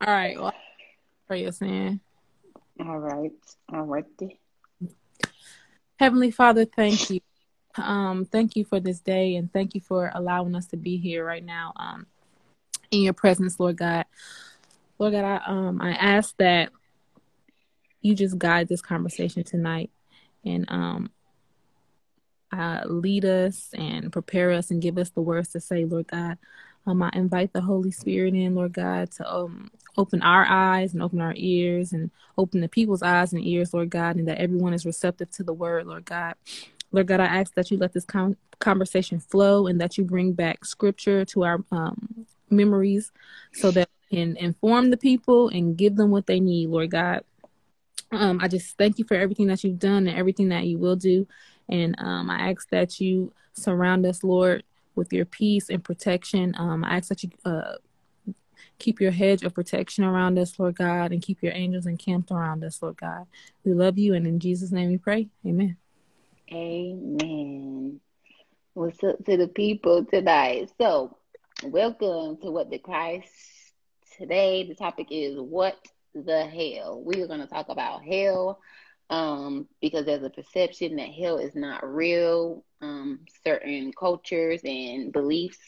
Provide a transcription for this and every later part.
All right. Well, pray us in. All right. All right. Heavenly Father, thank you. Um, thank you for this day and thank you for allowing us to be here right now um, in your presence, Lord God. Lord God, I um I ask that you just guide this conversation tonight and um uh, lead us and prepare us and give us the words to say, Lord God. Um, I invite the Holy Spirit in, Lord God, to um, open our eyes and open our ears and open the people's eyes and ears, Lord God, and that everyone is receptive to the word, Lord God. Lord God, I ask that you let this con- conversation flow and that you bring back scripture to our um, memories so that we can inform the people and give them what they need, Lord God. Um, I just thank you for everything that you've done and everything that you will do. And um, I ask that you surround us, Lord, with your peace and protection. Um, I ask that you uh, keep your hedge of protection around us, Lord God, and keep your angels encamped around us, Lord God. We love you, and in Jesus' name we pray. Amen. Amen. What's up to the people tonight? So, welcome to What the Christ. Today, the topic is What the Hell. We are going to talk about hell um, because there's a perception that hell is not real. Um, certain cultures and beliefs,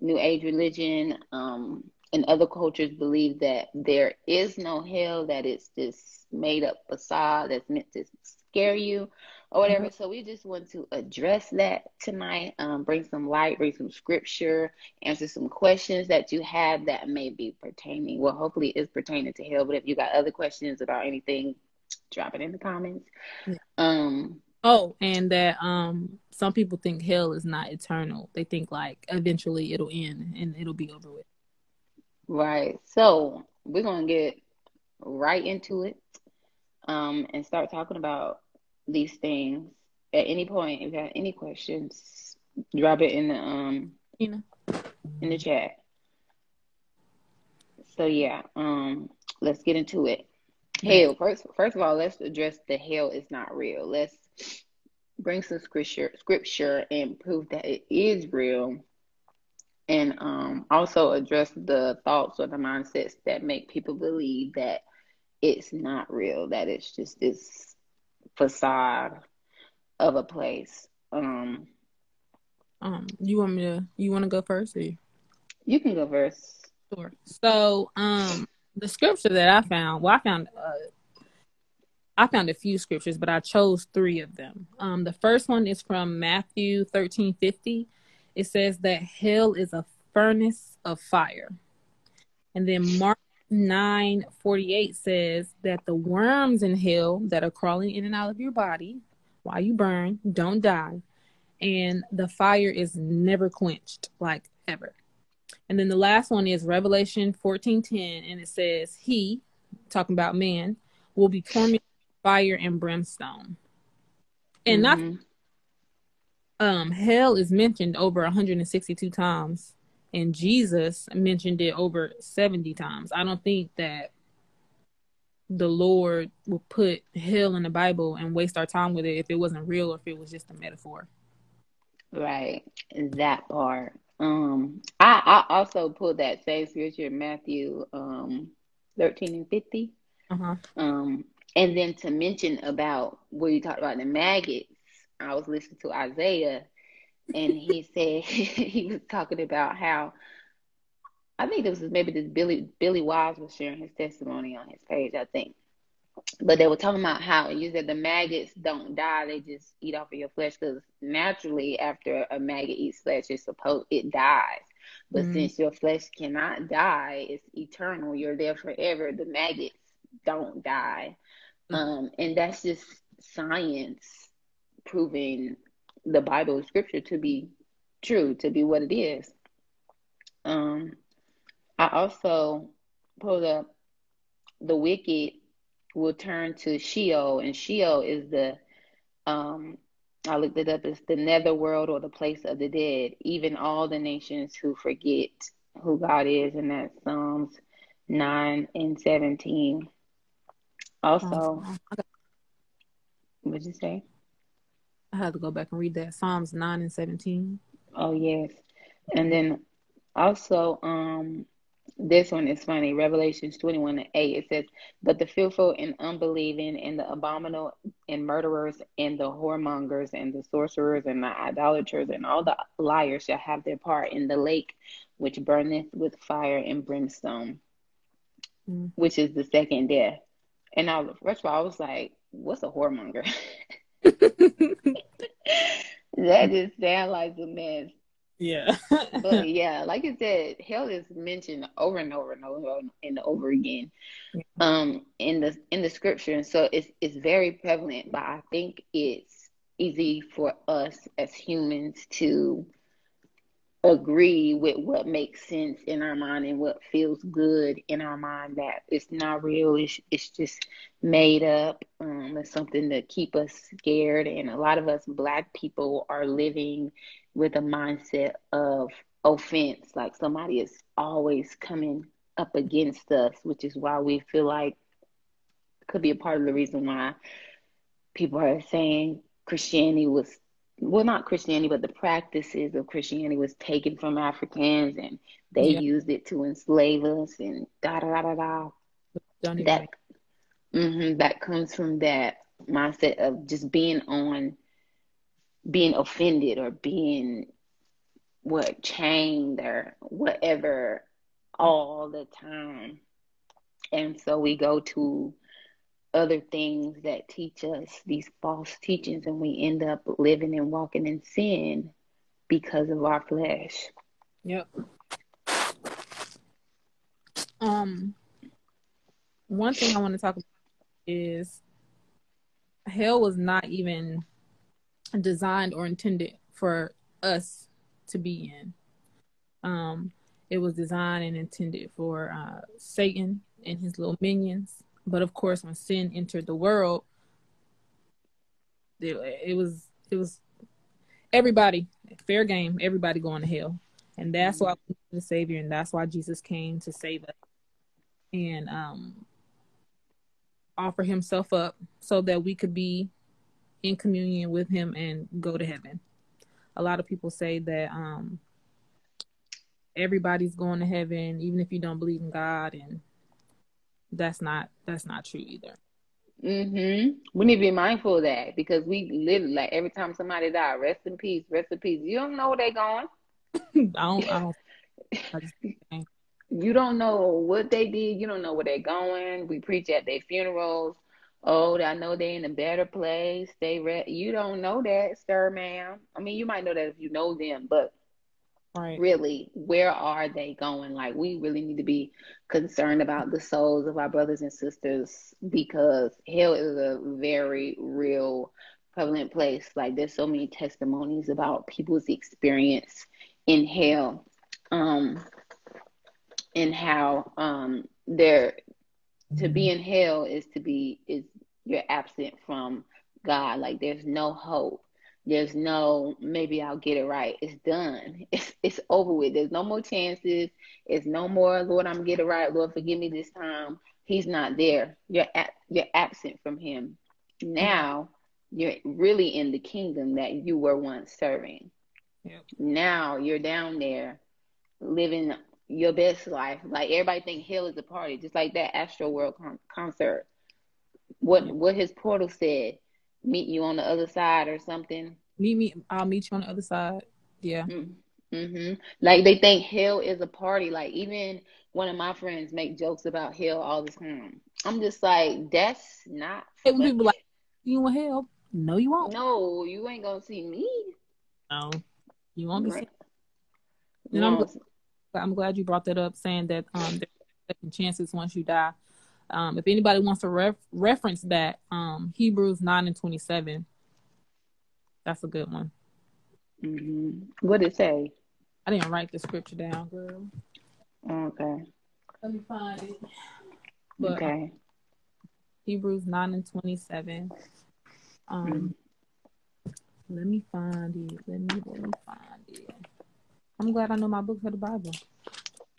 New Age religion, um, and other cultures believe that there is no hell, that it's this made up facade that's meant to scare you or whatever. Mm-hmm. So we just want to address that tonight, um, bring some light, bring some scripture, answer some questions that you have that may be pertaining. Well, hopefully it is pertaining to hell, but if you got other questions about anything, drop it in the comments. Yeah. Um oh, and that um some people think hell is not eternal. They think like eventually it'll end and it'll be over with. Right. So we're gonna get right into it. Um and start talking about these things. At any point, if you have any questions, drop it in the um you know in the chat. So yeah, um let's get into it. Hell, first first of all, let's address the hell is not real. Let's bring some scripture scripture and prove that it is real. And um, also address the thoughts or the mindsets that make people believe that it's not real, that it's just this facade of a place. Um, um, you want me to? You want to go first, or you? You can go first. Sure. So, um, the scripture that I found, well, I found, uh, I found a few scriptures, but I chose three of them. Um, the first one is from Matthew thirteen fifty. It says that hell is a furnace of fire, and then Mark nine forty eight says that the worms in hell that are crawling in and out of your body while you burn don't die, and the fire is never quenched, like ever. And then the last one is Revelation 14:10 and it says he talking about man will be tormented fire and brimstone. And mm-hmm. not um hell is mentioned over 162 times and Jesus mentioned it over 70 times. I don't think that the Lord will put hell in the Bible and waste our time with it if it wasn't real or if it was just a metaphor. Right. That part. Um, I, I also pulled that same scripture, in Matthew um, 13 and 50. Uh-huh. Um, and then to mention about where you talked about the maggots, I was listening to Isaiah, and he said he was talking about how I think this was maybe this Billy Billy Wise was sharing his testimony on his page, I think but they were talking about how you said the maggots don't die; they just eat off of your flesh. Because naturally, after a maggot eats flesh, it's supposed it dies. But mm-hmm. since your flesh cannot die, it's eternal. You're there forever. The maggots don't die, mm-hmm. um, and that's just science proving the Bible Scripture to be true, to be what it is. Um, I also pulled up the wicked will turn to Sheol, and Sheol is the um I looked it up, it's the netherworld or the place of the dead. Even all the nations who forget who God is, and that's Psalms nine and seventeen. Also, what'd you say? I had to go back and read that Psalms nine and seventeen. Oh yes, and then also um this one is funny. Revelations 21 and 8. It says, But the fearful and unbelieving, and the abominable and murderers, and the whoremongers, and the sorcerers, and the idolaters, and all the liars shall have their part in the lake which burneth with fire and brimstone, mm. which is the second death. And I, first of all, I was like, What's a whoremonger? that just sounds like a mess. Yeah. but yeah, like you said, hell is mentioned over and over and over and over again. Um in the in the scripture. And so it's it's very prevalent, but I think it's easy for us as humans to agree with what makes sense in our mind and what feels good in our mind that it's not real it's, it's just made up um, it's something to keep us scared and a lot of us black people are living with a mindset of offense like somebody is always coming up against us which is why we feel like could be a part of the reason why people are saying christianity was well, not Christianity, but the practices of Christianity was taken from Africans and they yeah. used it to enslave us and da da da da da. That, mm-hmm, that comes from that mindset of just being on, being offended or being what chained or whatever all the time. And so we go to other things that teach us these false teachings and we end up living and walking in sin because of our flesh. Yep. Um one thing I want to talk about is hell was not even designed or intended for us to be in. Um it was designed and intended for uh, Satan and his little minions but of course, when sin entered the world, it, it was it was everybody fair game. Everybody going to hell, and that's why the Savior, and that's why Jesus came to save us and um, offer Himself up so that we could be in communion with Him and go to heaven. A lot of people say that um, everybody's going to heaven, even if you don't believe in God, and that's not that's not true either. Mhm. We need to be mindful of that because we literally like every time somebody die, rest in peace, rest in peace. You don't know where they're going. I don't. I don't. I just, you don't know what they did. You don't know where they're going. We preach at their funerals. Oh, I know they're in a better place. They re- you don't know that, sir, ma'am. I mean, you might know that if you know them, but Right. Really, where are they going? Like, we really need to be concerned about the souls of our brothers and sisters because hell is a very real, prevalent place. Like, there's so many testimonies about people's experience in hell, um, and how um, they're to be in hell is to be is you're absent from God. Like, there's no hope there's no maybe I'll get it right. It's done. It's it's over with. There's no more chances. It's no more Lord, I'm get it right. Lord, forgive me this time. He's not there. You're at, you're absent from him. Now you're really in the kingdom that you were once serving. Yep. Now you're down there living your best life. Like everybody think hell is a party, just like that Astroworld con- concert. What what his portal said meet you on the other side or something. Meet me. I'll meet you on the other side. Yeah. Mm-hmm. Like they think hell is a party. Like even one of my friends make jokes about hell all the time. I'm just like, that's not. Hey, when people like, you want hell? No, you won't. No, you ain't gonna see me. No, you won't be. Right. And I'm, I'm glad you brought that up, saying that um, there's second chances once you die. Um, if anybody wants to ref- reference that, um, Hebrews 9 and 27, that's a good one. Mm-hmm. What did it say? I didn't write the scripture down, girl. Okay. Let me find it. But, okay. Hebrews 9 and 27. Um, mm-hmm. Let me find it. Let me, let me find it. I'm glad I know my book for the Bible.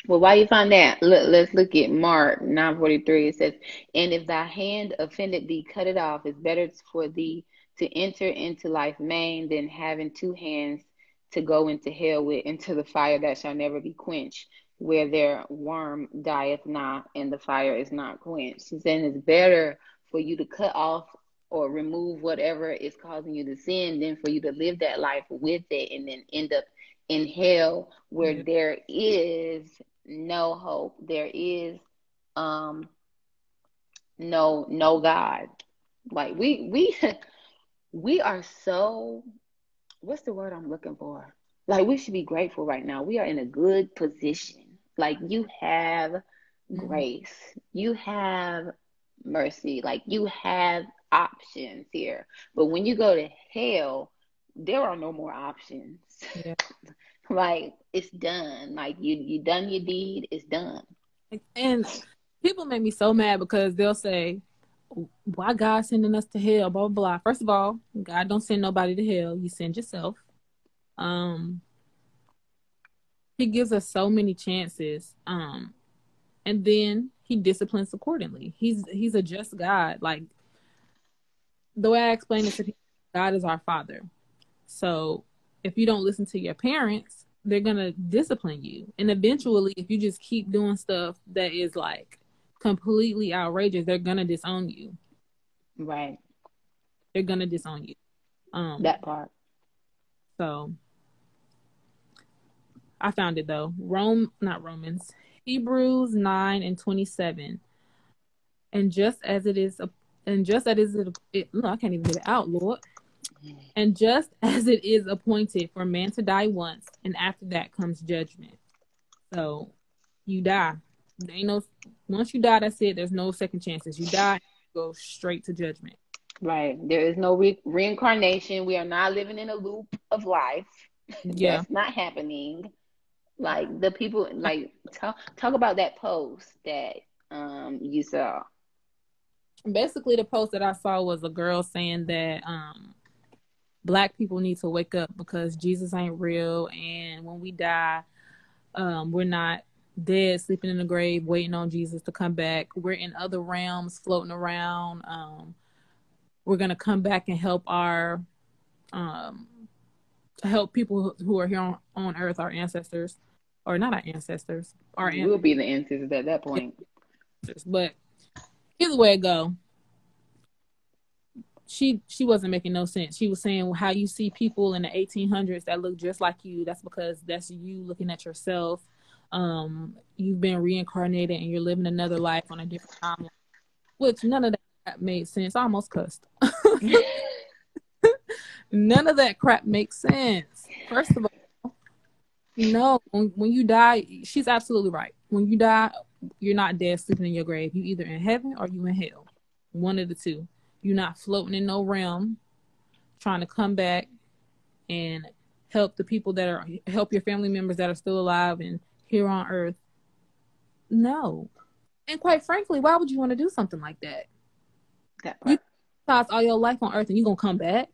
Well, while you find that, look, let's look at Mark 9:43. It says, "And if thy hand offended thee, cut it off. It's better for thee to enter into life maimed than having two hands to go into hell with, into the fire that shall never be quenched." where their worm dieth not and the fire is not quenched. She's saying it's better for you to cut off or remove whatever is causing you to sin than for you to live that life with it and then end up in hell where there is no hope. There is um no no God. Like we we we are so what's the word I'm looking for? Like we should be grateful right now. We are in a good position. Like you have mm-hmm. grace. You have mercy. Like you have options here. But when you go to hell, there are no more options. Yeah. like it's done. Like you you done your deed, it's done. And people make me so mad because they'll say, Why God sending us to hell? Blah blah blah. First of all, God don't send nobody to hell. You send yourself. Um He gives us so many chances. Um and then he disciplines accordingly. He's he's a just God. Like the way I explain it to people, God is our father. So if you don't listen to your parents, they're gonna discipline you. And eventually if you just keep doing stuff that is like completely outrageous, they're gonna disown you. Right. They're gonna disown you. Um that part. So I found it though. Rome not Romans. Hebrews 9 and 27. And just as it is, and just as it is, it, no, I can't even get it out, Lord. And just as it is appointed for man to die once, and after that comes judgment. So you die. There ain't no once you die, that's it. There's no second chances. You die, you go straight to judgment. Right. There is no re- reincarnation. We are not living in a loop of life. Yeah. That's not happening. Like the people, like talk talk about that post that um you saw. Basically, the post that I saw was a girl saying that um black people need to wake up because Jesus ain't real, and when we die, um we're not dead sleeping in the grave waiting on Jesus to come back. We're in other realms floating around. Um, we're gonna come back and help our um help people who are here on, on earth, our ancestors, or not our ancestors, our we will be the ancestors at that point. But either way it go, she she wasn't making no sense. She was saying how you see people in the 1800s that look just like you. That's because that's you looking at yourself. Um, you've been reincarnated and you're living another life on a different timeline. Which none of that made sense. I almost cussed. none of that crap makes sense. First of all, no, when, when you die, she's absolutely right. When you die, you're not dead sleeping in your grave. You either in heaven or you in hell. One of the two. You're not floating in no realm, trying to come back and help the people that are help your family members that are still alive and here on earth. No. And quite frankly, why would you want to do something like that? That part. You pass all your life on earth and you're gonna come back.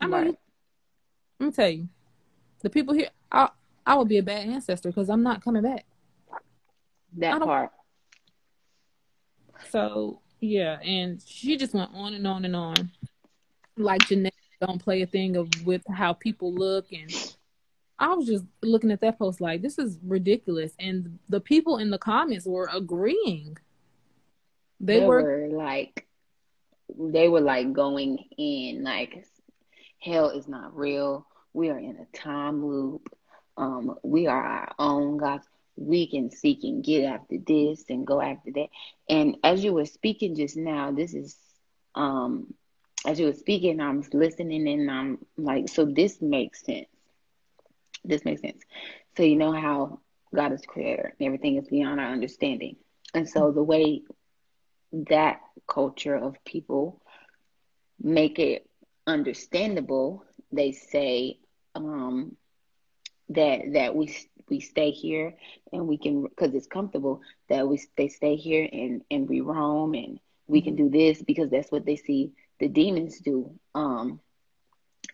I know right. you, let me tell you. The people here I I would be a bad ancestor because I'm not coming back. That part. So yeah, and she just went on and on and on. Like Jeanette don't play a thing of with how people look and I was just looking at that post like this is ridiculous and the people in the comments were agreeing. They, they were, were like they were like going in like hell is not real. We are in a time loop. Um, we are our own gods. We can seek and get after this and go after that. And as you were speaking just now, this is um as you were speaking, I'm listening and I'm like, so this makes sense. This makes sense. So you know how God is creator and everything is beyond our understanding. And so the way that culture of people make it understandable, they say, um, that that we we stay here and we can because it's comfortable that we they stay here and and we roam and we can do this because that's what they see the demons do um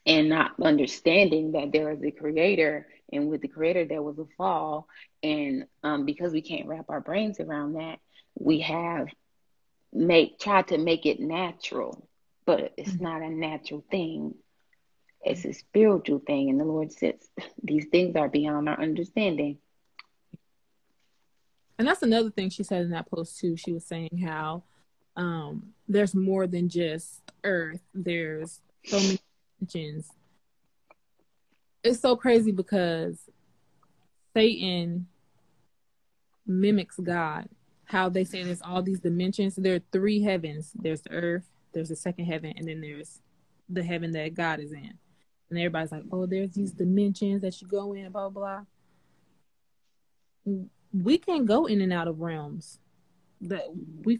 and not understanding that there is a creator and with the creator there was a fall and um because we can't wrap our brains around that we have make try to make it natural but it's mm-hmm. not a natural thing it's a spiritual thing, and the Lord says these things are beyond our understanding. and that's another thing she said in that post too. She was saying how um, there's more than just Earth. There's so many dimensions. It's so crazy because Satan mimics God. How they say there's all these dimensions. There are three heavens. There's the earth, there's the second heaven, and then there's the heaven that God is in. And everybody's like, oh, there's these dimensions that you go in, blah, blah. We can't go in and out of realms. That we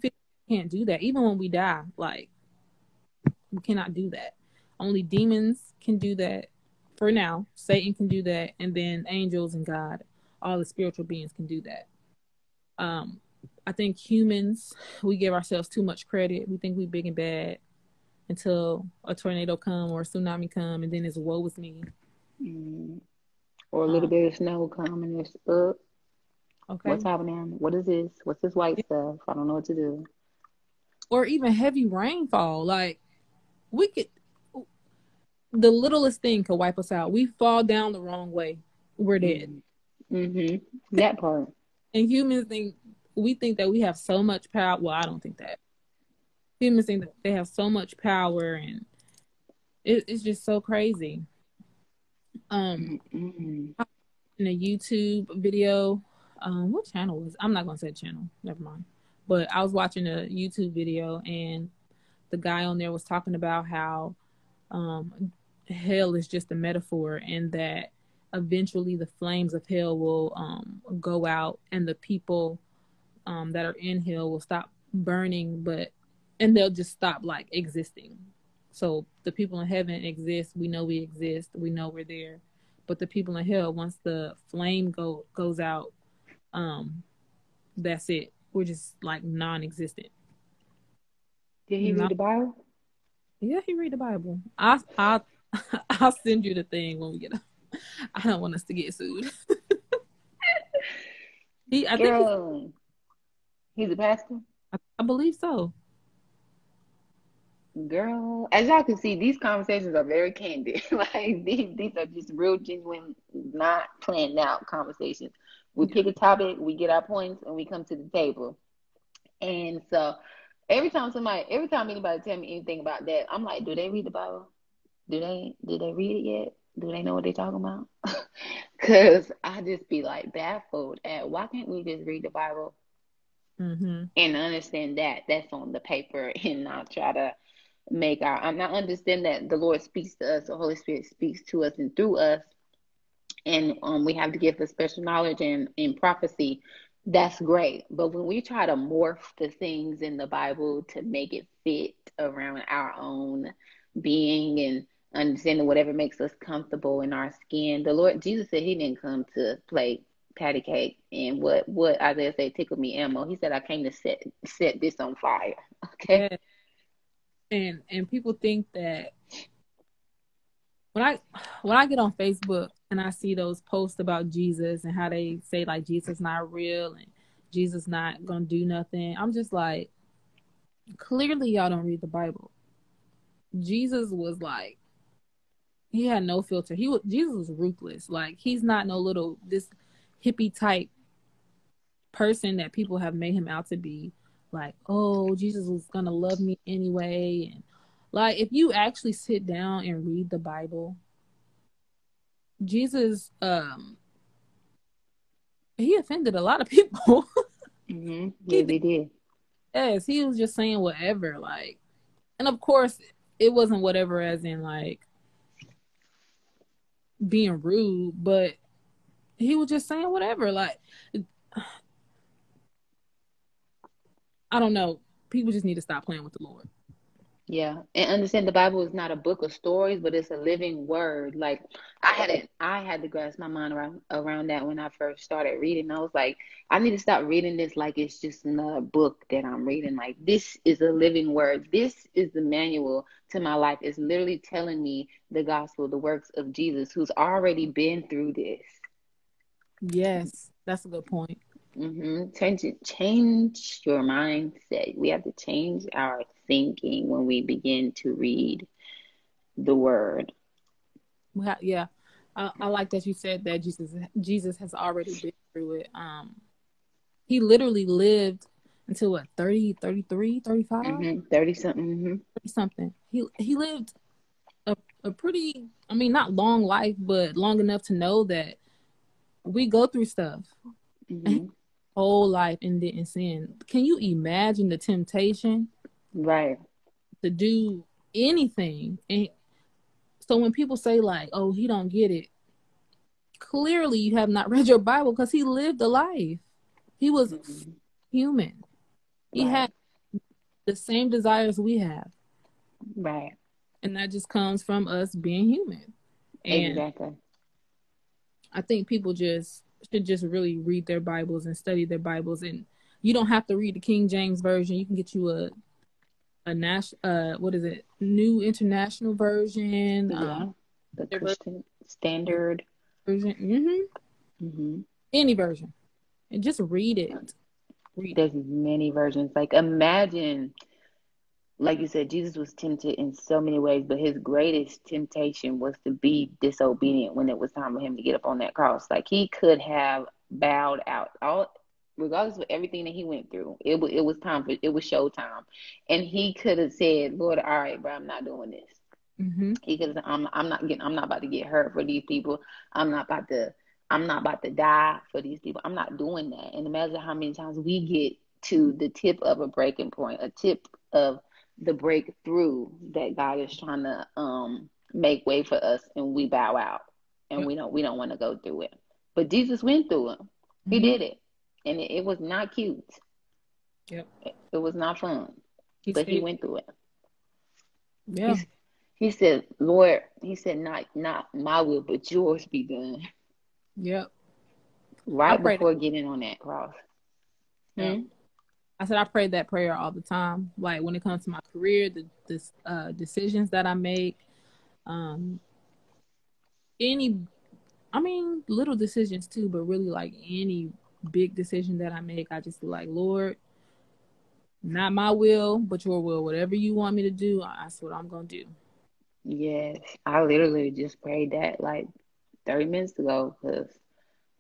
can't do that. Even when we die, like we cannot do that. Only demons can do that for now. Satan can do that, and then angels and God, all the spiritual beings can do that. Um, I think humans we give ourselves too much credit. We think we big and bad until a tornado come or a tsunami come, and then it's woe with me. Mm. Or a little um, bit of snow come and it's up. Okay. What's happening? What is this? What's this white stuff? I don't know what to do. Or even heavy rainfall. Like we could the littlest thing could wipe us out. We fall down the wrong way, we're dead. Mm-hmm. That part. and humans think we think that we have so much power. Well, I don't think that. Humans think they have so much power, and it, it's just so crazy. Um, in a YouTube video, um, what channel was? I'm not gonna say channel. Never mind. But I was watching a YouTube video, and the guy on there was talking about how um, hell is just a metaphor and that eventually the flames of hell will um, go out and the people um, that are in hell will stop burning but and they'll just stop like existing so the people in heaven exist we know we exist we know we're there but the people in hell once the flame go goes out um that's it we're just like non-existent did he read the bible yeah he read the bible i i I'll send you the thing when we get. Up. I don't want us to get sued. he, I Girl, think he's, he's a pastor. I, I believe so. Girl, as y'all can see, these conversations are very candid. like these, these are just real, genuine, not planned out conversations. We pick a topic, we get our points, and we come to the table. And so, every time somebody, every time anybody tell me anything about that, I'm like, do they read the Bible? do they did they read it yet? Do they know what they're talking about? Cause I just be like baffled at why can't we just read the Bible mm-hmm. and understand that that's on the paper and not try to make our I'm not understand that the Lord speaks to us, the Holy Spirit speaks to us and through us, and um, we have to give the special knowledge and in prophecy. That's great, but when we try to morph the things in the Bible to make it fit around our own being and understanding whatever makes us comfortable in our skin. The Lord Jesus said He didn't come to play patty cake and what what Isaiah said tickled me ammo. He said I came to set set this on fire. Okay. Yeah. And and people think that when I when I get on Facebook and I see those posts about Jesus and how they say like Jesus not real and Jesus not gonna do nothing, I'm just like, clearly y'all don't read the Bible. Jesus was like he had no filter. He was Jesus was ruthless. Like he's not no little this hippie type person that people have made him out to be. Like, oh, Jesus was gonna love me anyway, and like if you actually sit down and read the Bible, Jesus, um, he offended a lot of people. mm-hmm. Yeah, he, they did. Yes, he was just saying whatever, like, and of course, it wasn't whatever as in like being rude, but he was just saying whatever. Like, I don't know. People just need to stop playing with the Lord. Yeah, and understand the Bible is not a book of stories, but it's a living word. Like I had it, I had to grasp my mind around around that when I first started reading. I was like, I need to stop reading this like it's just another book that I'm reading. Like this is a living word. This is the manual to my life. It's literally telling me the gospel, the works of Jesus, who's already been through this. Yes, that's a good point. Mm-hmm. Change change your mindset. We have to change our thinking when we begin to read the word. Well, yeah, I, I like that you said that Jesus Jesus has already been through it. Um, he literally lived until what 30 33 35 mm-hmm. 30 something mm-hmm. 30 something he he lived a, a pretty i mean not long life but long enough to know that we go through stuff mm-hmm. Whole life and didn't sin can you imagine the temptation right to do anything and so when people say like oh he don't get it clearly you have not read your bible because he lived a life he was mm-hmm. human he right. had the same desires we have. Right. And that just comes from us being human. And exactly. I think people just should just really read their Bibles and study their Bibles and you don't have to read the King James version. You can get you a a national uh what is it? New international version. Yeah. Um, the Christian standard version. Mm-hmm. Mm-hmm. Any version. And just read it Read there's many versions. Like imagine, like you said, Jesus was tempted in so many ways, but his greatest temptation was to be disobedient when it was time for him to get up on that cross. Like he could have bowed out all regardless of everything that he went through, it was it was time for it was show time, and he could have said, "Lord, all right, bro, I'm not doing this." Mm-hmm. He could have, I'm I'm not getting, I'm not about to get hurt for these people. I'm not about to I'm not about to die for these people. I'm not doing that. And imagine how many times we get to the tip of a breaking point, a tip of the breakthrough that God is trying to um, make way for us, and we bow out, and we don't we don't want to go through it. But Jesus went through it. He mm-hmm. did it, and it, it, was not cute. Yep, it, it was not fun, he but he went through it. Yeah. He, he said, "Lord," he said, "Not not my will, but yours be done." Yep. Right before getting on that cross. Hmm? I said I pray that prayer all the time. Like when it comes to my career, the, uh, decisions that I make, um, any, I mean, little decisions too, but really like any big decision that I make, I just feel like, Lord, not my will, but your will. Whatever you want me to do, that's what I'm gonna do. Yes, I literally just prayed that like 30 minutes ago because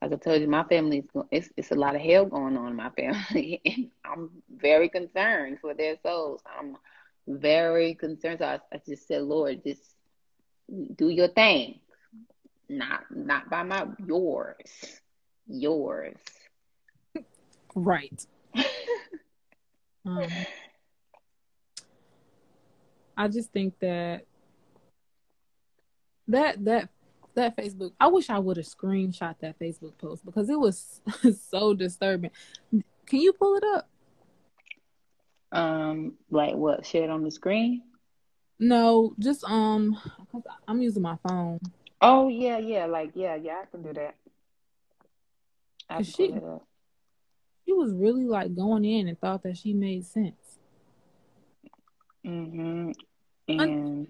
like I told you, my family is it's it's a lot of hell going on in my family, and I'm very concerned for their souls. I'm very concerned. So I, I just said, Lord, just do your thing, not not by my yours, yours. Right. um, I just think that that that that Facebook. I wish I would have screenshot that Facebook post because it was so disturbing. Can you pull it up? Um, like what? Share it on the screen? No, just um, I'm using my phone. Oh yeah, yeah, like yeah, yeah, I can do that. I can she, she was really like going in and thought that she made sense. Mhm. And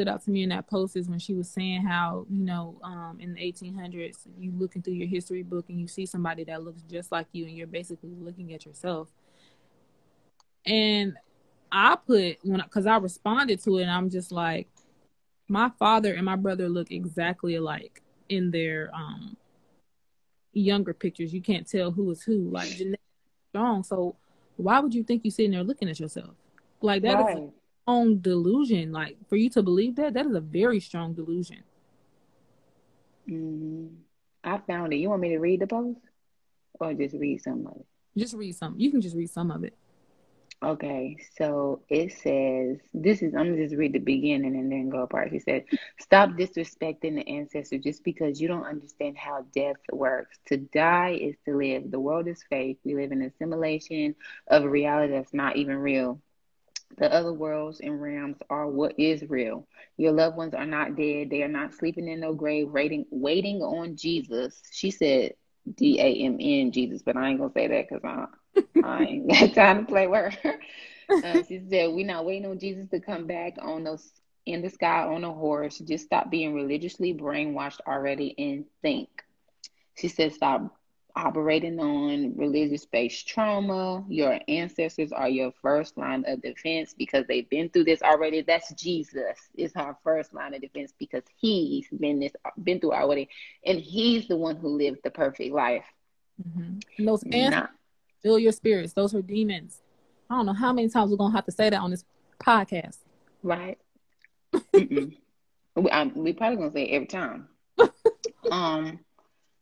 stood out to me in that post is when she was saying how you know um, in the 1800s you looking through your history book and you see somebody that looks just like you and you're basically looking at yourself. And i put when because i responded to it and i'm just like my father and my brother look exactly alike in their um younger pictures. You can't tell who is who. Like genetics strong. So why would you think you're sitting there looking at yourself? Like that right. is strong delusion. Like for you to believe that, that is a very strong delusion. Mm-hmm. I found it. You want me to read the post, or just read some of it? Just read some. You can just read some of it. Okay, so it says this is I'm gonna just read the beginning and then go apart. He said, Stop disrespecting the ancestors just because you don't understand how death works. To die is to live. The world is fake. We live in a simulation of a reality that's not even real. The other worlds and realms are what is real. Your loved ones are not dead. They are not sleeping in no grave, waiting, waiting on Jesus. She said D A M N Jesus, but I ain't gonna say that because I, I ain't got time to play with her. Uh, she said we're not waiting on Jesus to come back on those in the sky on a horse. Just stop being religiously brainwashed already and think. She said stop operating on religious based trauma. Your ancestors are your first line of defense because they've been through this already. That's Jesus is our first line of defense because he's been this been through already, and he's the one who lived the perfect life. Mm-hmm. And those ancestors familiar spirits. Those are demons. I don't know how many times we're gonna have to say that on this podcast. Right. we, I, we probably gonna say it every time. um,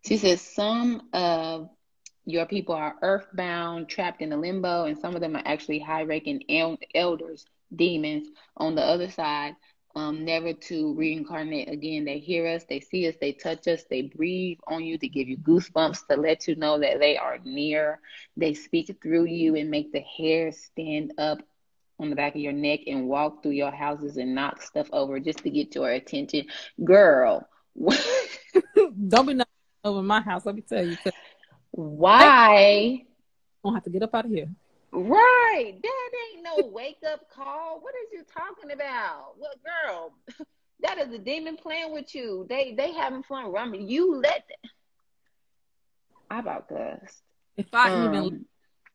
she says some of your people are earthbound, trapped in a limbo, and some of them are actually high-ranking el- elders, demons. On the other side, um, never to reincarnate again. They hear us, they see us, they touch us, they breathe on you to give you goosebumps to let you know that they are near. They speak through you and make the hair stand up on the back of your neck and walk through your houses and knock stuff over just to get your attention. Girl, don't be knocking over my house. Let me tell you. Why? i Gonna have to get up out of here. Right. That ain't no wake up call. What is you talking about? Well, girl, that is a demon playing with you. They they having fun running. You let them. I about cussed. If I um, even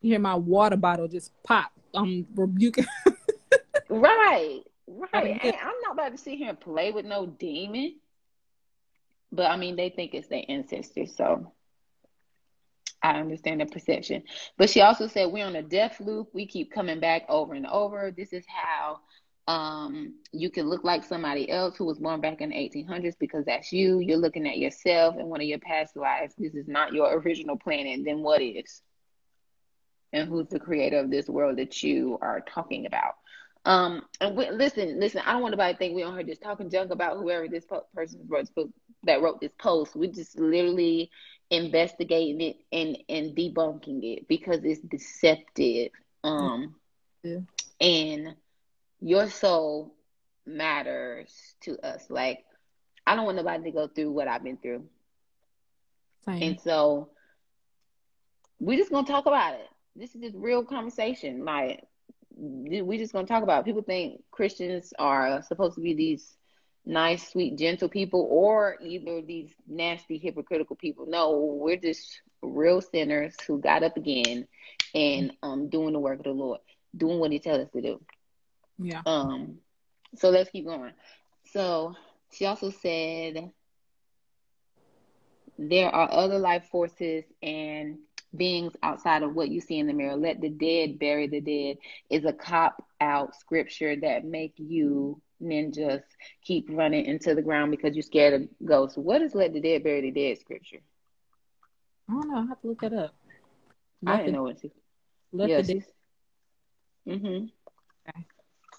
hear my water bottle just pop, I'm rebuking. right. Right. I I'm not about to sit here and play with no demon. But I mean, they think it's their ancestors, so I understand the perception. But she also said we're on a death loop. We keep coming back over and over. This is how um, you can look like somebody else who was born back in the 1800s because that's you. You're looking at yourself in one of your past lives. This is not your original planet. Then what is? And who's the creator of this world that you are talking about? Um, and we, listen, listen. I don't want anybody to think we on here just talking junk about whoever this po- person wrote book that wrote this post. We're just literally investigating it and and debunking it because it's deceptive. Um, yeah. and your soul matters to us. Like I don't want nobody to go through what I've been through, Same. and so we're just gonna talk about it. This is just real conversation. Like we're just gonna talk about. It. People think Christians are supposed to be these nice, sweet, gentle people or either these nasty, hypocritical people. No, we're just real sinners who got up again and um doing the work of the Lord, doing what He tells us to do. Yeah. Um. So let's keep going. So she also said there are other life forces and beings outside of what you see in the mirror. Let the dead bury the dead is a cop out scripture that make you ninjas keep running into the ground because you're scared of ghosts. What is let the dead bury the dead scripture? I don't know. I have to look that up. Let I didn't the, know what to. Let yeah, the dead. Mhm. Okay.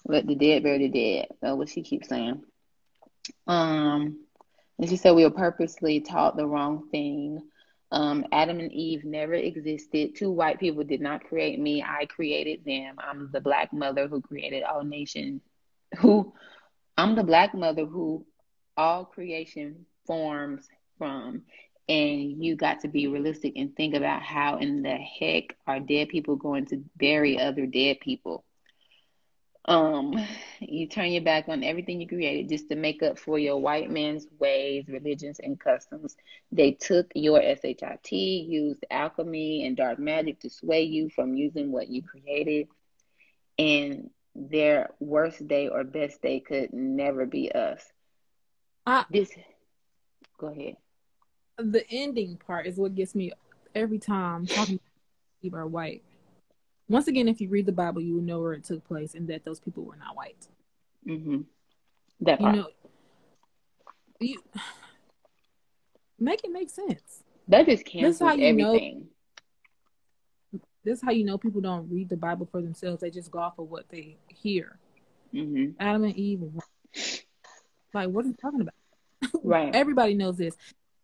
Let the dead bury the dead. That's what she keeps saying. Um, and she said we were purposely taught the wrong thing. Um, Adam and Eve never existed. Two white people did not create me. I created them. I'm the black mother who created all nations. Who I'm the black mother who all creation forms from. And you got to be realistic and think about how in the heck are dead people going to bury other dead people? Um, you turn your back on everything you created just to make up for your white man's ways, religions, and customs. They took your SHIT, used alchemy and dark magic to sway you from using what you created. And their worst day or best day could never be us. I, this go ahead. The ending part is what gets me every time talking people are white. Once again, if you read the Bible, you will know where it took place and that those people were not white. Mm-hmm. That part. You know, you make it make sense. That just cancels everything. Know, this is how you know people don't read the Bible for themselves. They just go off of what they hear. Mm-hmm. Adam and Eve. Like, what are you talking about? Right. Everybody knows this.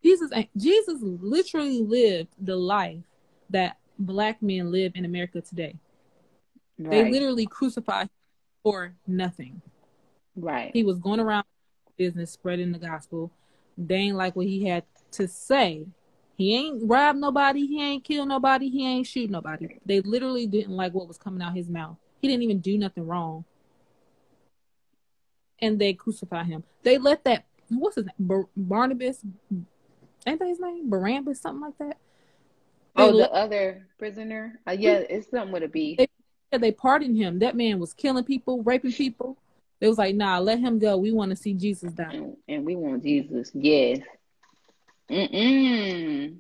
Jesus, Jesus literally lived the life that black men live in America today. Right. They literally crucified for nothing. Right. He was going around business spreading the gospel. They ain't like what he had to say. He ain't robbed nobody. He ain't killed nobody. He ain't shoot nobody. They literally didn't like what was coming out his mouth. He didn't even do nothing wrong. And they crucify him. They let that what's his name? Bar- Barnabas, ain't that his name? Barabbas, something like that. They oh, the other prisoner. Uh, yeah, it's something with a B. They, yeah, they pardoned him. That man was killing people, raping people. It was like, nah, let him go. We want to see Jesus die. And, and we want Jesus. Yes. Mm-mm.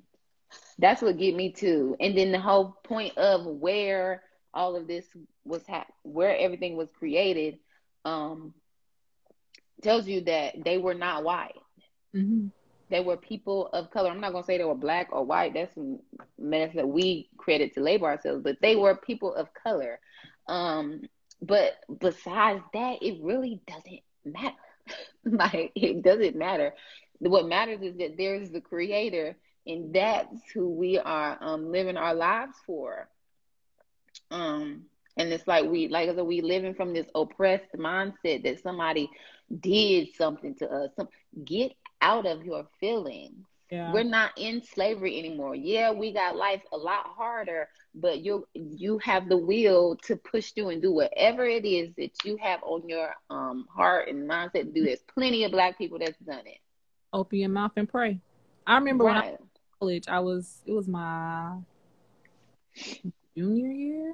that's what get me too. And then the whole point of where all of this was ha- where everything was created um tells you that they were not white. Mm-hmm. They were people of color. I'm not gonna say they were black or white. That's some mess that we credit to label ourselves, but they were people of color. Um, but besides that, it really doesn't matter. like it doesn't matter. What matters is that there's the creator, and that's who we are um, living our lives for. Um, and it's like we like so we living from this oppressed mindset that somebody did something to us. Some, get out of your feelings. Yeah. We're not in slavery anymore. Yeah, we got life a lot harder, but you you have the will to push through and do whatever it is that you have on your um heart and mindset to do. There's plenty of black people that's done it. Open your mouth and pray. I remember right. when I was college, I was it was my junior year.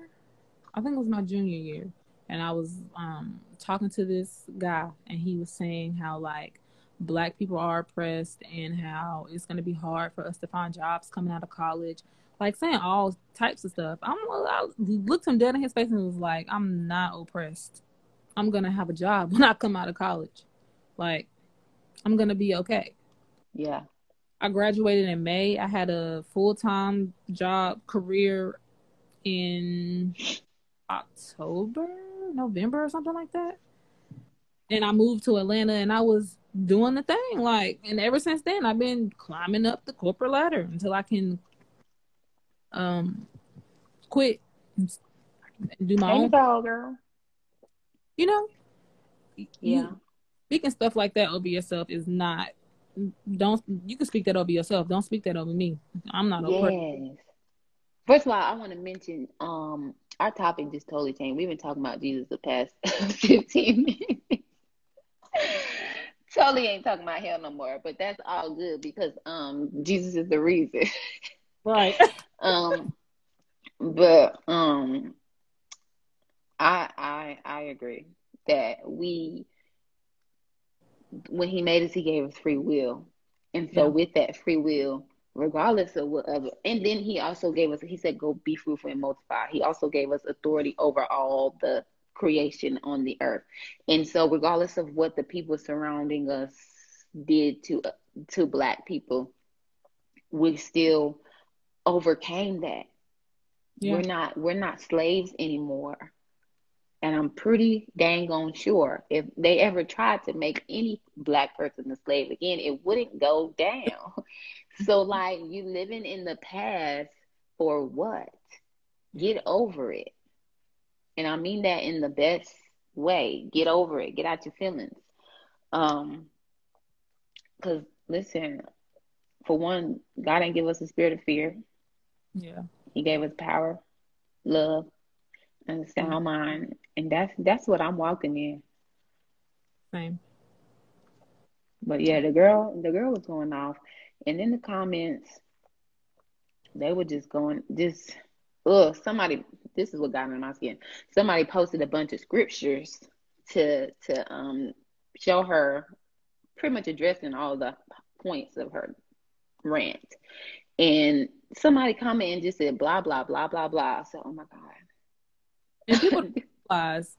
I think it was my junior year. And I was um talking to this guy and he was saying how like black people are oppressed and how it's going to be hard for us to find jobs coming out of college like saying all types of stuff i'm i looked him dead in his face and was like i'm not oppressed i'm going to have a job when i come out of college like i'm going to be okay yeah i graduated in may i had a full-time job career in october november or something like that and I moved to Atlanta and I was doing the thing. Like, and ever since then, I've been climbing up the corporate ladder until I can um quit and do my own. Ball, girl. You know, yeah. You, speaking stuff like that over yourself is not. Don't you can speak that over yourself. Don't speak that over me. I'm not yes. over. First of all, I want to mention um our topic just totally changed. We've been talking about Jesus the past 15 minutes totally ain't talking about hell no more, but that's all good because um Jesus is the reason. right. um but um I I I agree that we when he made us he gave us free will. And so yeah. with that free will, regardless of whatever and then he also gave us he said go be fruitful and multiply. He also gave us authority over all the creation on the earth. And so regardless of what the people surrounding us did to to black people, we still overcame that. Yeah. We're not we're not slaves anymore. And I'm pretty dang on sure if they ever tried to make any black person a slave again, it wouldn't go down. so like you living in the past for what? Get over it. And I mean that in the best way. Get over it. Get out your feelings. Um, because listen, for one, God didn't give us a spirit of fear. Yeah. He gave us power, love, and a sound mind. And that's that's what I'm walking in. Same. But yeah, the girl the girl was going off. And in the comments, they were just going just ugh, somebody this is what got me on my skin. Somebody posted a bunch of scriptures to to um show her pretty much addressing all the points of her rant. And somebody commented and just said blah blah blah blah blah. So oh my god. And people realize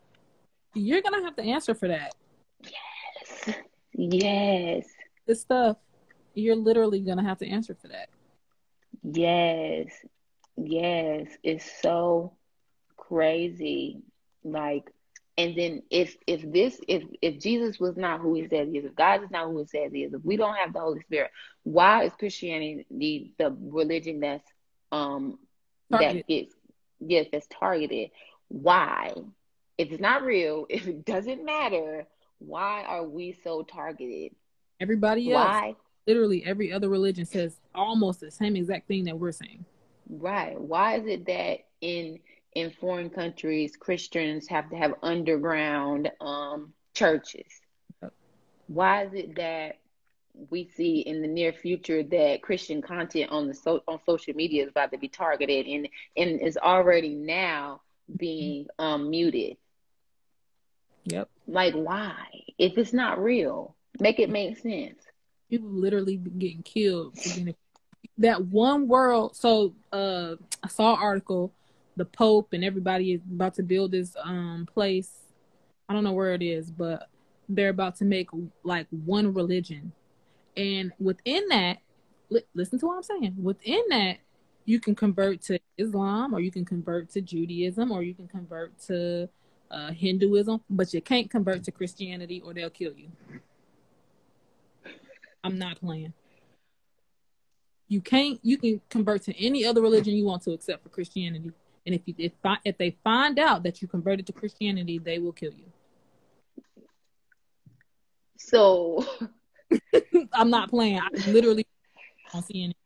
you're gonna have to answer for that. Yes. Yes. This stuff, you're literally gonna have to answer for that. Yes. Yes. It's so crazy. Like and then if if this if if Jesus was not who he says he is, if God is not who he says he is, if we don't have the Holy Spirit, why is Christianity the the religion that's um targeted. that gets yes that's targeted? Why? If it's not real, if it doesn't matter, why are we so targeted? Everybody else, why? literally every other religion says almost the same exact thing that we're saying. Right. Why is it that in in foreign countries, Christians have to have underground um, churches. Why is it that we see in the near future that Christian content on the so, on social media is about to be targeted and and is already now being um, muted? Yep. Like why? If it's not real, make it make sense. People literally getting killed for being that one world. So uh, I saw an article. The Pope and everybody is about to build this um place. I don't know where it is, but they're about to make like one religion, and within that, li- listen to what I'm saying. Within that, you can convert to Islam, or you can convert to Judaism, or you can convert to uh, Hinduism, but you can't convert to Christianity, or they'll kill you. I'm not playing. You can't. You can convert to any other religion you want to, except for Christianity. And if you if if they find out that you converted to Christianity, they will kill you. So I'm not playing. I literally don't see any.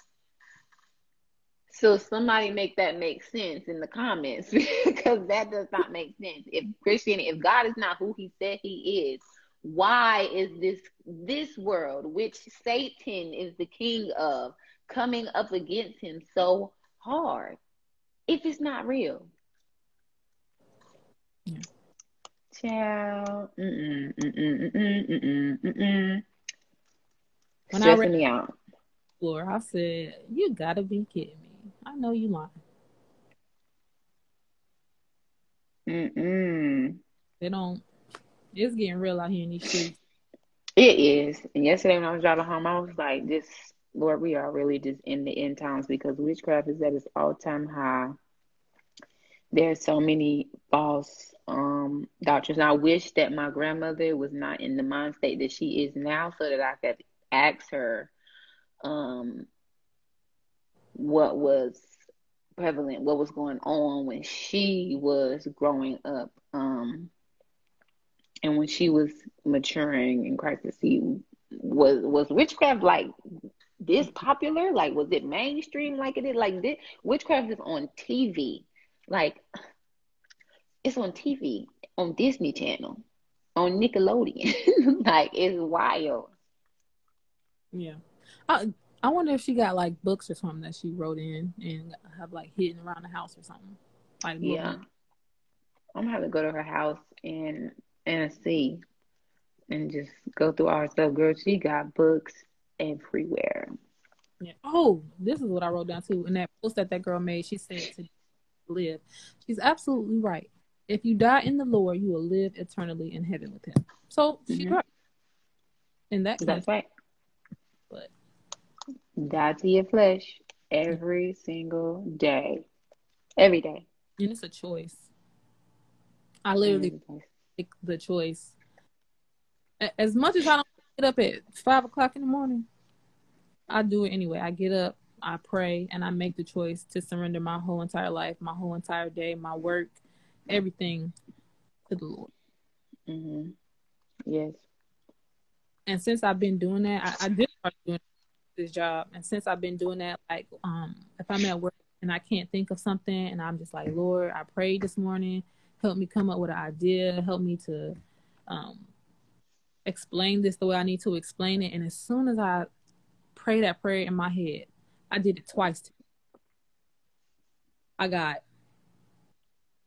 So somebody make that make sense in the comments because that does not make sense. If Christianity, if God is not who He said He is, why is this this world, which Satan is the king of, coming up against Him so hard? If it's not real. Yeah. Child. Mm-mm, mm-mm, mm-mm, mm-mm, When I read me out. Floor, I said, "You gotta be kidding! I know you lying." Mm-mm. They don't. It's getting real out here in these streets. It is. And yesterday when I was driving home, I was like, "This, Lord, we are really just in the end times because witchcraft is at its all time high." There's so many false um, doctrines. I wish that my grandmother was not in the mind state that she is now, so that I could ask her um, what was prevalent, what was going on when she was growing up, um, and when she was maturing in Christ. To was was witchcraft like this popular? Like, was it mainstream like it is? Like, this, witchcraft is on TV. Like, it's on TV on Disney Channel, on Nickelodeon. like it's wild. Yeah. I I wonder if she got like books or something that she wrote in and have like hidden around the house or something. Like yeah. I'm gonna have to go to her house and and see and just go through all her stuff. Girl, she got books everywhere. Yeah. Oh, this is what I wrote down too. In that post that that girl made, she said to live. She's absolutely right. If you die in the Lord, you will live eternally in heaven with Him. So mm-hmm. she's right. In that, that's right. But die to your flesh every single day, every day, and it's a choice. I literally pick the choice. As much as I don't get up at five o'clock in the morning, I do it anyway. I get up, I pray, and I make the choice to surrender my whole entire life, my whole entire day, my work, everything to the Lord. Mm-hmm. Yes. And since I've been doing that, I, I did start doing this job, and since I've been doing that, like um, if I'm at work and I can't think of something, and I'm just like, Lord, I prayed this morning, help me come up with an idea, help me to um, explain this the way I need to explain it. And as soon as I pray that prayer in my head, I did it twice. I got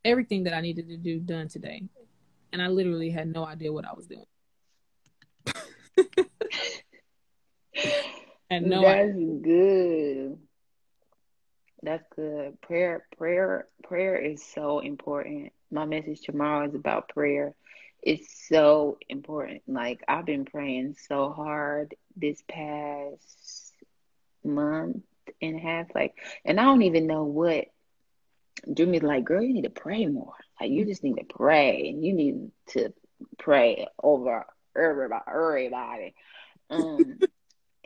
everything that I needed to do done today. And I literally had no idea what I was doing. and no That's idea. good. That's good. Prayer prayer prayer is so important. My message tomorrow is about prayer. It's so important. Like I've been praying so hard this past month and a half like and I don't even know what Jimmy's like, girl, you need to pray more. Like you just need to pray, and you need to pray over everybody. everybody. Um,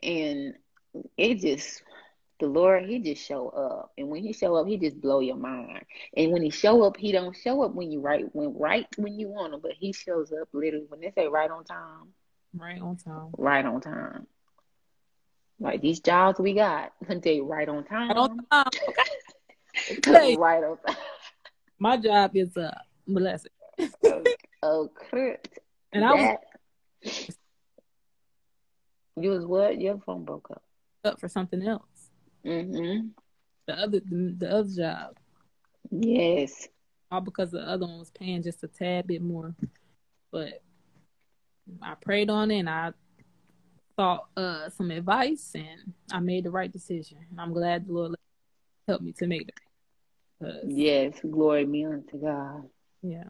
and it just the Lord, He just show up, and when He show up, He just blow your mind. And when He show up, He don't show up when you right when right when you want Him, but He shows up literally when they say right on time. Right on time. Right on time. Like these jobs we got, they right on time. Right on time. Hey, right on time. My job is a blessing. oh, oh And I was you was what? Your phone broke up. Up for something else. Mm-hmm. The other the, the other job. Yes. All because the other one was paying just a tad bit more. But I prayed on it and I sought uh, some advice, and I made the right decision. And I'm glad the Lord helped me to make it. Yes, glory be unto God. Yeah.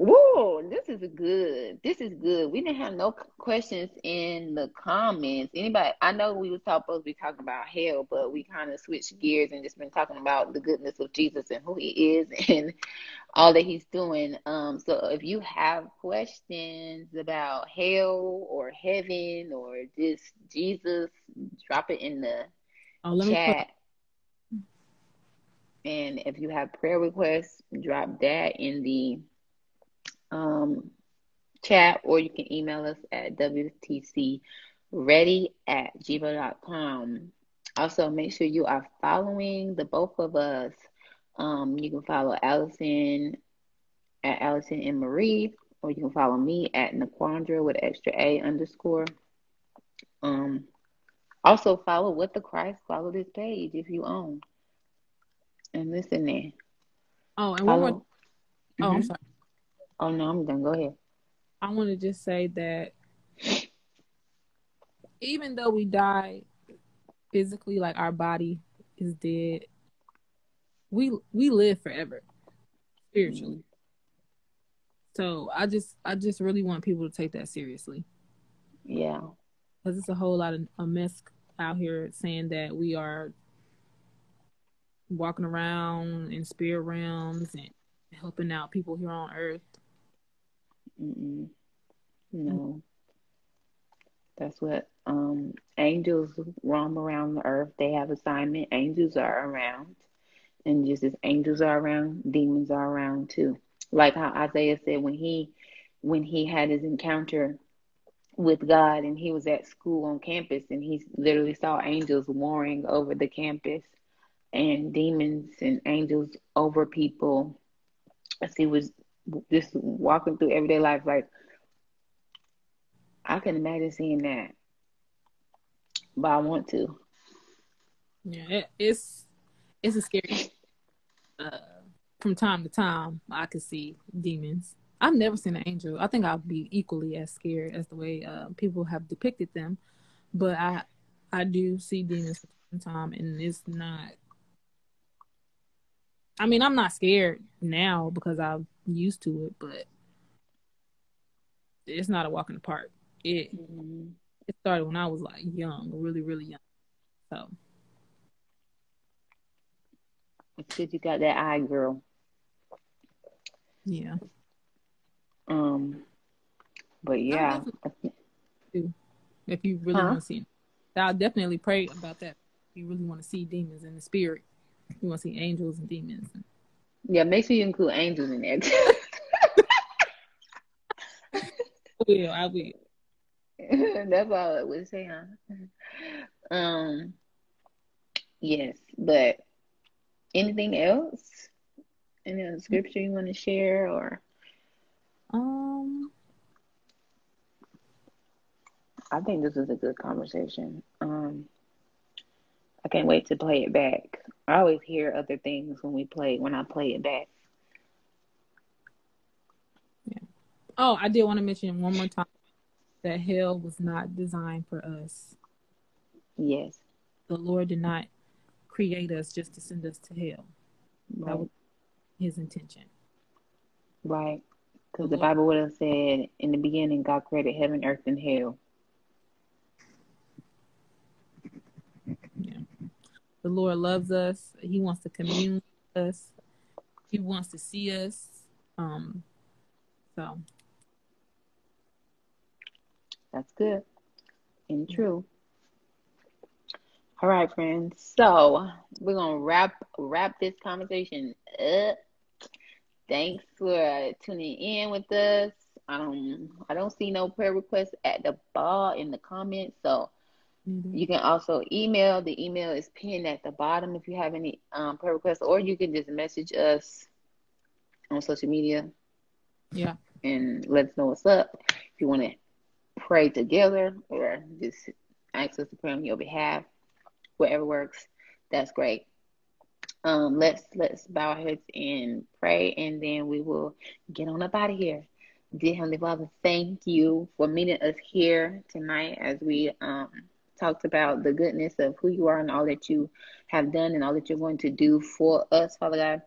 Whoa, this is good. This is good. We didn't have no questions in the comments. Anybody? I know we were supposed to be talking about hell, but we kind of switched gears and just been talking about the goodness of Jesus and who He is and all that He's doing. Um, so if you have questions about hell or heaven or just Jesus, drop it in the oh, chat. And if you have prayer requests, drop that in the um, chat or you can email us at wtcready at gmail.com. Also, make sure you are following the both of us. Um, you can follow Allison at Allison and Marie, or you can follow me at Naquandra with extra A underscore. Um, also follow What the Christ. Follow this page if you own. And listen there. Oh, and follow. one more. Oh, mm-hmm. I'm sorry. Oh no, I'm done. Go ahead. I want to just say that even though we die physically, like our body is dead, we we live forever spiritually. Mm-hmm. So I just I just really want people to take that seriously. Yeah, because it's a whole lot of a mess out here saying that we are walking around in spirit realms and helping out people here on earth Mm-mm. No. That's what um, angels roam around the earth. They have assignment. Angels are around. And just as angels are around, demons are around too. Like how Isaiah said when he when he had his encounter with God and he was at school on campus and he literally saw angels warring over the campus and demons and angels over people as he was just walking through everyday life, like I can imagine seeing that, but I want to. Yeah, it, it's it's a scary. Uh, from time to time, I could see demons. I've never seen an angel. I think I'll be equally as scared as the way uh, people have depicted them, but I I do see demons from time, and it's not. I mean, I'm not scared now because I've used to it, but it's not a walk in the park. It mm-hmm. it started when I was like young, really, really young. So it's good you got that eye, girl. Yeah. Um, but yeah. If you really huh? want to see, I'll definitely pray about that. If you really want to see demons in the spirit, you want to see angels and demons. Yeah, make sure you include angels in there. I will. I will. That's all I would say, huh? Um, yes, but anything else? Any other scripture you want to share, or? Um, I think this is a good conversation. Um, I can't wait to play it back. I always hear other things when we play when I play it back. Yeah. Oh, I did want to mention one more time that hell was not designed for us. Yes. The Lord did not create us just to send us to hell. Right. That was his intention. Right. Because the, the Bible would have said in the beginning God created heaven, earth, and hell. The Lord loves us. He wants to commune with us. He wants to see us. Um, so that's good and true. All right, friends. So we're gonna wrap wrap this conversation up. Thanks for tuning in with us. Um, I don't see no prayer requests at the bar in the comments, so Mm-hmm. You can also email. The email is pinned at the bottom if you have any um, prayer requests, or you can just message us on social media. Yeah. And let us know what's up. If you want to pray together or just ask us to pray on your behalf, whatever works, that's great. Um, let's let's bow our heads and pray, and then we will get on up out of here. Dear Heavenly Father, thank you for meeting us here tonight as we um, talked about the goodness of who you are and all that you have done and all that you're going to do for us, Father God.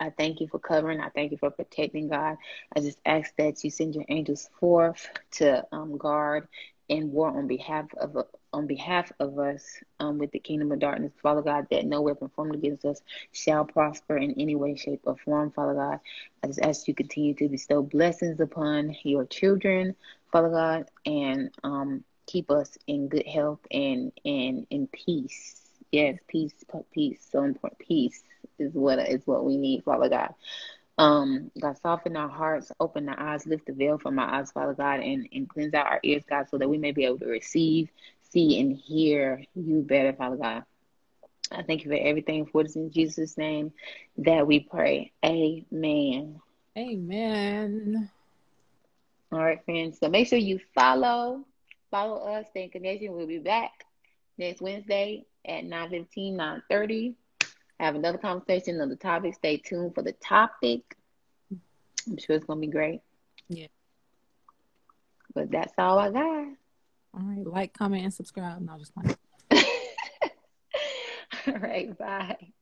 I thank you for covering. I thank you for protecting, God. I just ask that you send your angels forth to um, guard and war on behalf of on behalf of us um, with the kingdom of darkness, Father God, that no weapon formed against us shall prosper in any way, shape, or form, Father God. I just ask you continue to bestow blessings upon your children, Father God, and um, keep us in good health and and in peace. Yes, peace, peace, so important. Peace is what is what we need, Father God. Um, God, soften our hearts, open our eyes, lift the veil from our eyes, Father God, and, and cleanse out our ears, God, so that we may be able to receive, see, and hear you better, Father God. I thank you for everything for us in Jesus' name that we pray. Amen. Amen. All right, friends. So make sure you follow, follow us, stay in connection. We'll be back next Wednesday at 9 15, 9 30 have another conversation on the topic. Stay tuned for the topic. I'm sure it's gonna be great. Yeah. But that's all I got. All right. Like, comment, and subscribe. No, I'll just like. all right. Bye.